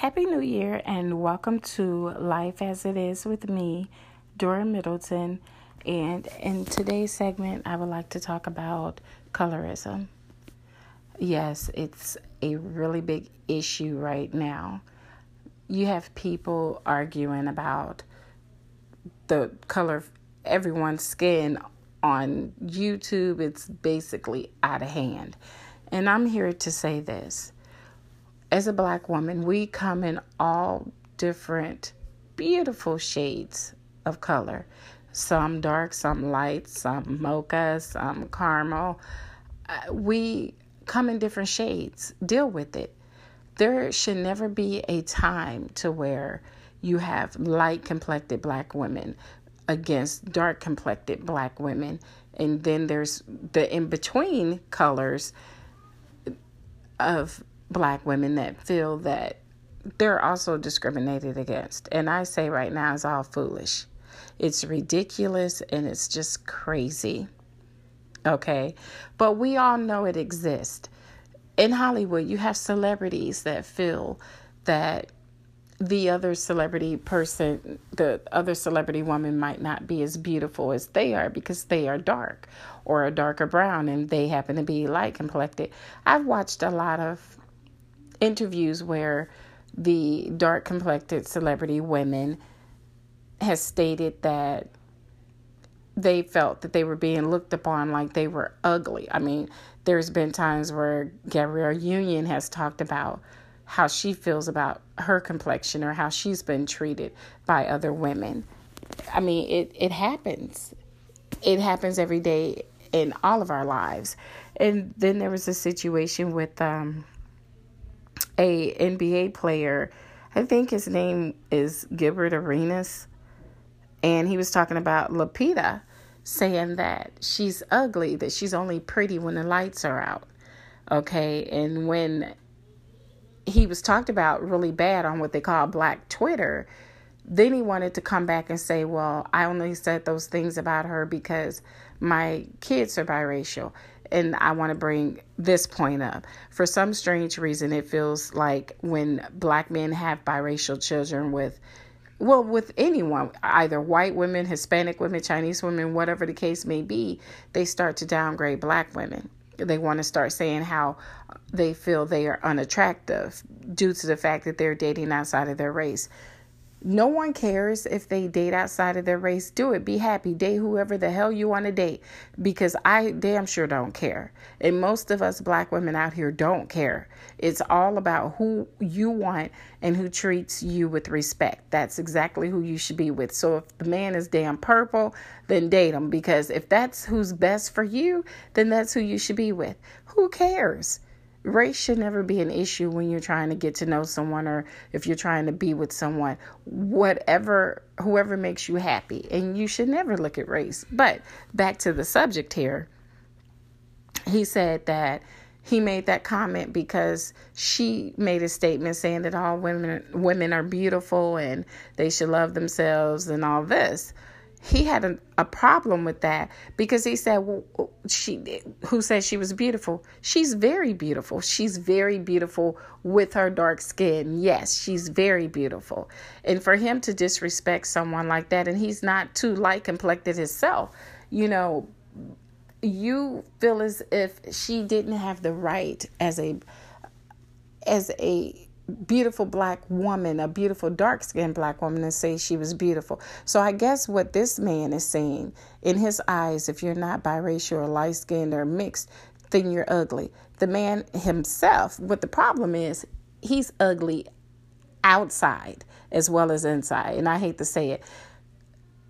Happy New Year and welcome to Life as It Is with me, Dora Middleton. And in today's segment, I would like to talk about colorism. Yes, it's a really big issue right now. You have people arguing about the color of everyone's skin on YouTube. It's basically out of hand. And I'm here to say this as a black woman, we come in all different beautiful shades of color. Some dark, some light, some mocha, some caramel. Uh, we come in different shades. Deal with it. There should never be a time to where you have light complected black women against dark complected black women. And then there's the in between colors of black women that feel that they're also discriminated against. And I say right now, it's all foolish. It's ridiculous and it's just crazy. Okay? But we all know it exists. In Hollywood, you have celebrities that feel that the other celebrity person, the other celebrity woman might not be as beautiful as they are because they are dark or a darker brown and they happen to be light complected. I've watched a lot of interviews where the dark complected celebrity women has stated that they felt that they were being looked upon like they were ugly. I mean, there's been times where Gabrielle Union has talked about how she feels about her complexion or how she's been treated by other women. I mean, it, it happens. It happens every day in all of our lives. And then there was a situation with um, a NBA player. I think his name is Gilbert Arenas. And he was talking about Lupita, saying that she's ugly, that she's only pretty when the lights are out. Okay. And when he was talked about really bad on what they call Black Twitter, then he wanted to come back and say, Well, I only said those things about her because my kids are biracial and I want to bring this point up. For some strange reason, it feels like when black men have biracial children with, well, with anyone, either white women, Hispanic women, Chinese women, whatever the case may be, they start to downgrade black women. They want to start saying how they feel they are unattractive due to the fact that they're dating outside of their race. No one cares if they date outside of their race. Do it. Be happy. Date whoever the hell you want to date because I damn sure don't care. And most of us black women out here don't care. It's all about who you want and who treats you with respect. That's exactly who you should be with. So if the man is damn purple, then date him because if that's who's best for you, then that's who you should be with. Who cares? Race should never be an issue when you're trying to get to know someone or if you're trying to be with someone. Whatever whoever makes you happy. And you should never look at race. But back to the subject here he said that he made that comment because she made a statement saying that all women women are beautiful and they should love themselves and all this he had a, a problem with that because he said, well, she who said she was beautiful. She's very beautiful. She's very beautiful with her dark skin. Yes, she's very beautiful. And for him to disrespect someone like that, and he's not too light complected himself, you know, you feel as if she didn't have the right as a as a beautiful black woman, a beautiful dark skinned black woman, and say she was beautiful. So I guess what this man is saying in his eyes, if you're not biracial or light skinned or mixed, then you're ugly. The man himself, what the problem is, he's ugly outside as well as inside. And I hate to say it.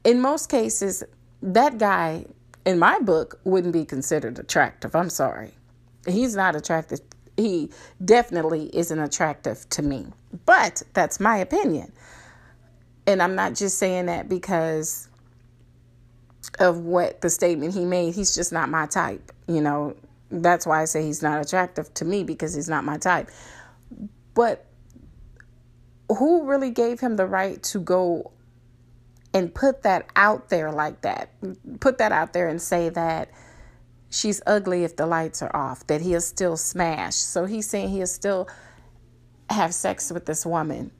In most cases, that guy, in my book, wouldn't be considered attractive. I'm sorry. He's not attractive he definitely isn't attractive to me. But that's my opinion. And I'm not just saying that because of what the statement he made. He's just not my type. You know, that's why I say he's not attractive to me because he's not my type. But who really gave him the right to go and put that out there like that? Put that out there and say that she's ugly if the lights are off, that he'll still smash. So he's saying he'll still have sex with this woman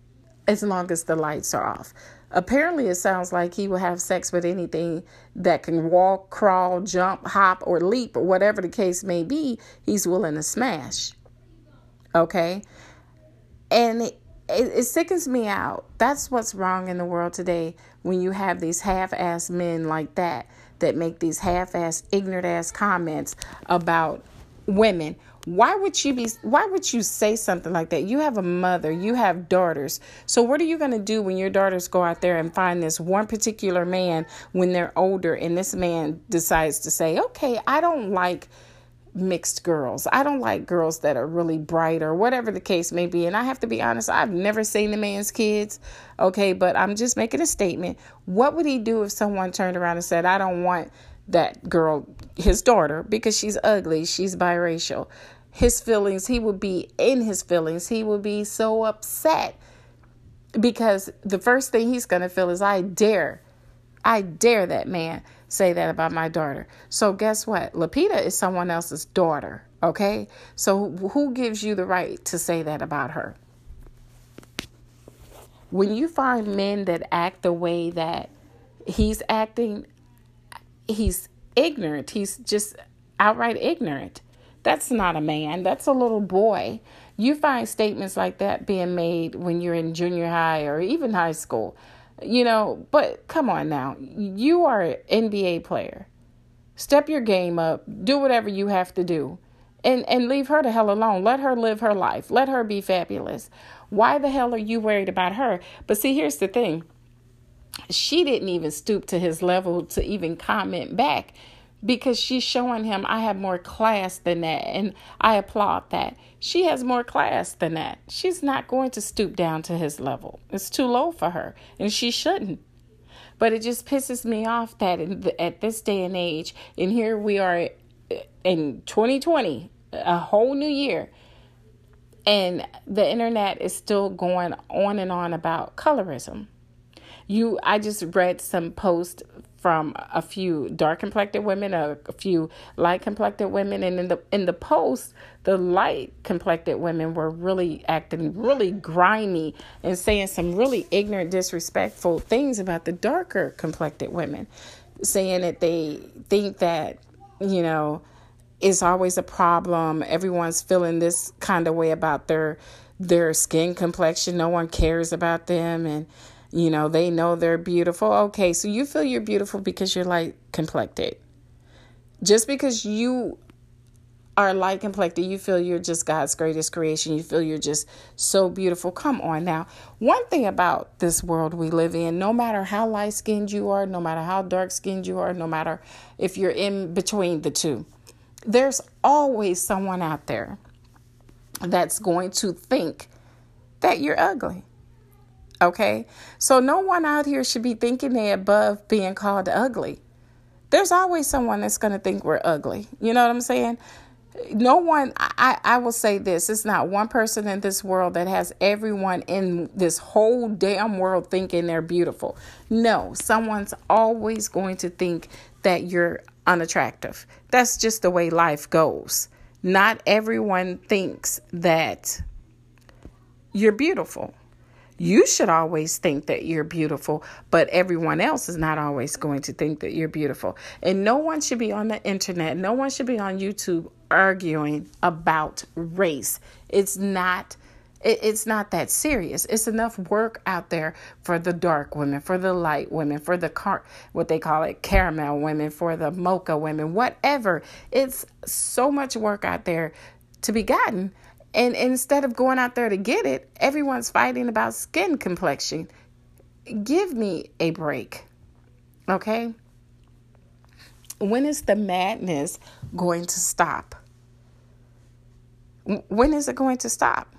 as long as the lights are off. Apparently, it sounds like he will have sex with anything that can walk, crawl, jump, hop, or leap, or whatever the case may be, he's willing to smash. Okay? And it, it, it sickens me out. That's what's wrong in the world today when you have these half assed men like that that make these half ass, ignorant ass comments about women. Why would you be why would you say something like that? You have a mother you have daughters. So what are you going to do when your daughters go out there and find this one particular man when they're older and this man decides to say okay i don't like mixed girls i don't like girls that are really bright or whatever the case may be and i have to be honest i've never seen the man's kids okay but i'm just making a statement what would he do if someone turned around and said i don't want that girl, his daughter, because she's ugly, she's biracial. His feelings, he would be in his feelings. He would be so upset because the first thing he's going to feel is, I dare, I dare that man say that about my daughter. So, guess what? Lupita is someone else's daughter, okay? So, who gives you the right to say that about her? When you find men that act the way that he's acting, he's ignorant. He's just outright ignorant. That's not a man, that's a little boy. You find statements like that being made when you're in junior high or even high school. You know, but come on now. You are an NBA player. Step your game up. Do whatever you have to do. And and leave her the hell alone. Let her live her life. Let her be fabulous. Why the hell are you worried about her? But see, here's the thing she didn't even stoop to his level to even comment back because she's showing him I have more class than that. And I applaud that. She has more class than that. She's not going to stoop down to his level. It's too low for her, and she shouldn't. But it just pisses me off that at this day and age, and here we are uh, in 2020, a whole new year, and the internet is still going on and on about colorism you i just read some posts from a few dark complected women a, few light complected women. And in the in the post the light complected women were really acting really grimy and saying some really ignorant disrespectful things about the darker complected women saying that they think that you know it's always a problem. Everyone's feeling this kind of way about their their skin complexion. No one cares about them. And you know, they know they're beautiful. Okay, so you feel you're beautiful because you're light complected. Just because you are light complected, you feel you're just God's greatest creation. You feel you're just so beautiful. Come on now. One thing about this world we live in, no matter how light skinned you are, no matter how dark skinned you are, no matter if you're in between the two, there's always someone out there that's going to think that you're ugly. Okay? So no one out here should be thinking they're above being called ugly. There's always someone that's going to think we're ugly. You know what I'm saying? No one, I, I will say this it's not one person in this world that has everyone in this whole damn world thinking they're beautiful. No, someone's always going to think that you're unattractive. That's just the way life goes. Not everyone thinks that you're beautiful. You should always think that you're beautiful, but everyone else is not always going to think that you're beautiful. And no one should be on the internet, no one should be on YouTube arguing about race. It's not it's not that serious. It's enough work out there for the dark women, for the light women, for the car, what they call it, caramel women, for the mocha women, whatever. It's so much work out there to be gotten and instead of going out there to get it, everyone's fighting about skin complexion. Give me a break. Okay? When is the madness going to stop? When is it going to stop?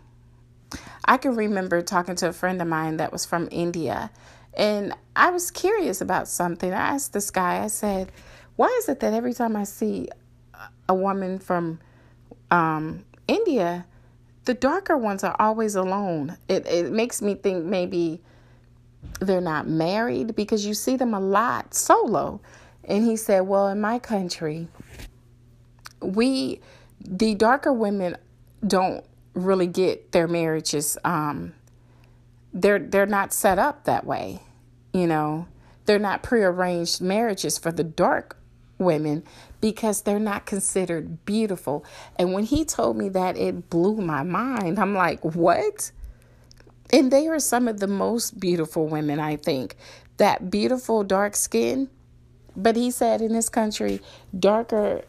I can remember talking to a friend of mine that was from India, and I was curious about something. I asked this guy, I said, Why is it that every time I see a woman from um, India, the darker ones are always alone. It it makes me think maybe they're not married because you see them a lot solo. And he said, "Well, in my country, we the darker women don't really get their marriages um they're they're not set up that way you know they're not prearranged marriages for the dark women because they're not considered beautiful and when he told me that it blew my mind i'm like what and they are some of the most beautiful women i think that beautiful dark skin but he said in this country darker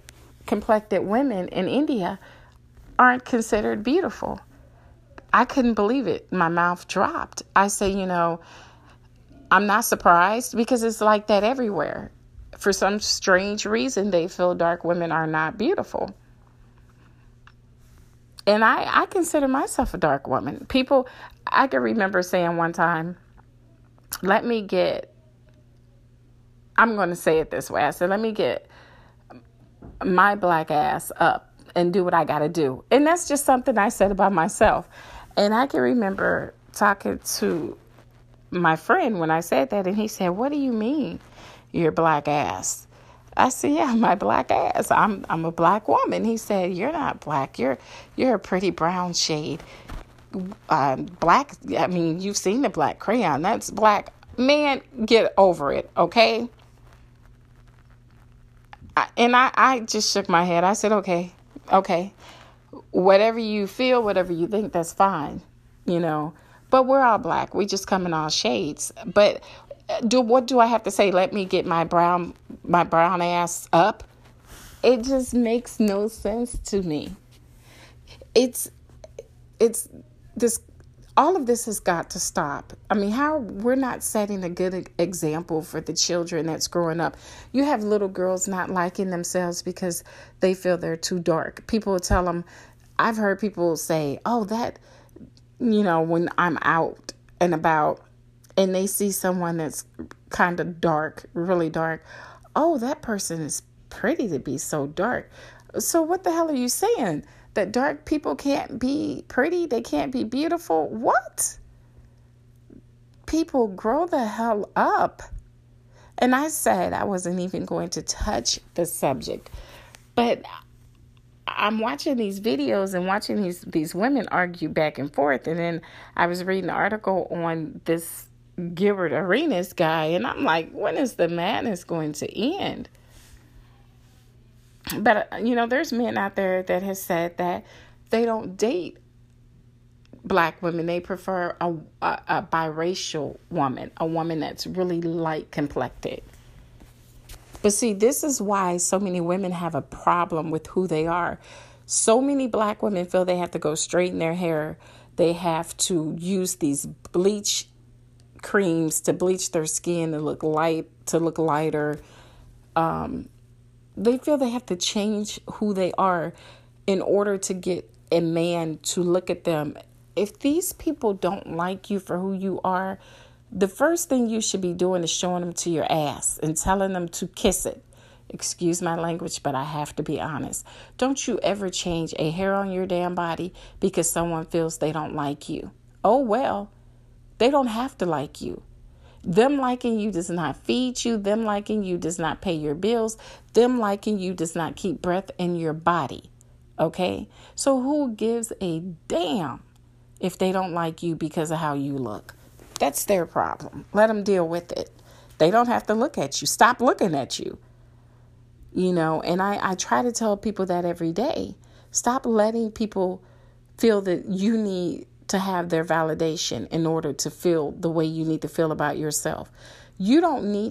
complected women in india aren't considered beautiful. I couldn't believe it. My mouth dropped. I say, you know, I'm not surprised because it's like that everywhere. For some strange reason, they feel dark women are not beautiful. And I, I consider myself a dark woman. People, I can remember saying one time, let me get, I'm going to say it this way. I said, let me get my black ass up and do what I got to do. And that's just something I said about myself. And I can remember talking to my friend when I said that, and he said, What do you mean, you're black ass? I said, Yeah, my black ass. I'm I'm a black woman. He said, You're not black. You're you're a pretty brown shade. Uh, black. I mean, you've seen the black crayon. That's black. Man, get over it, okay? I, and I I just shook my head. I said, Okay, Okay. Whatever you feel, whatever you think, that's fine, you know. But we're all black. We just come in all shades. But do what do I have to say? Let me get my brown my brown ass up. It just makes no sense to me. It's it's this all of this has got to stop. I mean, how we're not setting a good example for the children that's growing up. You have little girls not liking themselves because they feel they're too dark. People tell them, I've heard people say, oh, that, you know, when I'm out and about and they see someone that's kind of dark, really dark, oh, that person is pretty to be so dark. So, what the hell are you saying? that dark people can't be pretty, they can't be beautiful. What? People grow the hell up. And I said I wasn't even going to touch the subject. But I'm watching these videos and watching these these women argue back and forth and then I was reading an article on this Gilbert Arenas guy and I'm like, when is the madness going to end? But, uh, you know, there's men out there that have said that they don't date black women. They prefer a, a, a biracial woman, a woman that's really light complected. But see, this is why so many women have a problem with who they are. So many black women feel they have to go straighten their hair. They have to use these bleach creams to bleach their skin to look light, to look lighter. Um, they feel they have to change who they are in order to get a man to look at them. If these people don't like you for who you are, the first thing you should be doing is showing them to your ass and telling them to kiss it. Excuse my language, but I have to be honest. Don't you ever change a hair on your damn body because someone feels they don't like you. Oh, well, they don't have to like you. Them liking you does not feed you. Them liking you does not pay your bills. Them liking you does not keep breath in your body. Okay? So who gives a damn if they don't like you because of how you look? That's their problem. Let them deal with it. They don't have to look at you. Stop looking at you. You know, and I, I try to tell people that every day. Stop letting people feel that you need to have their validation in order to feel the way you need to feel about yourself. You don't need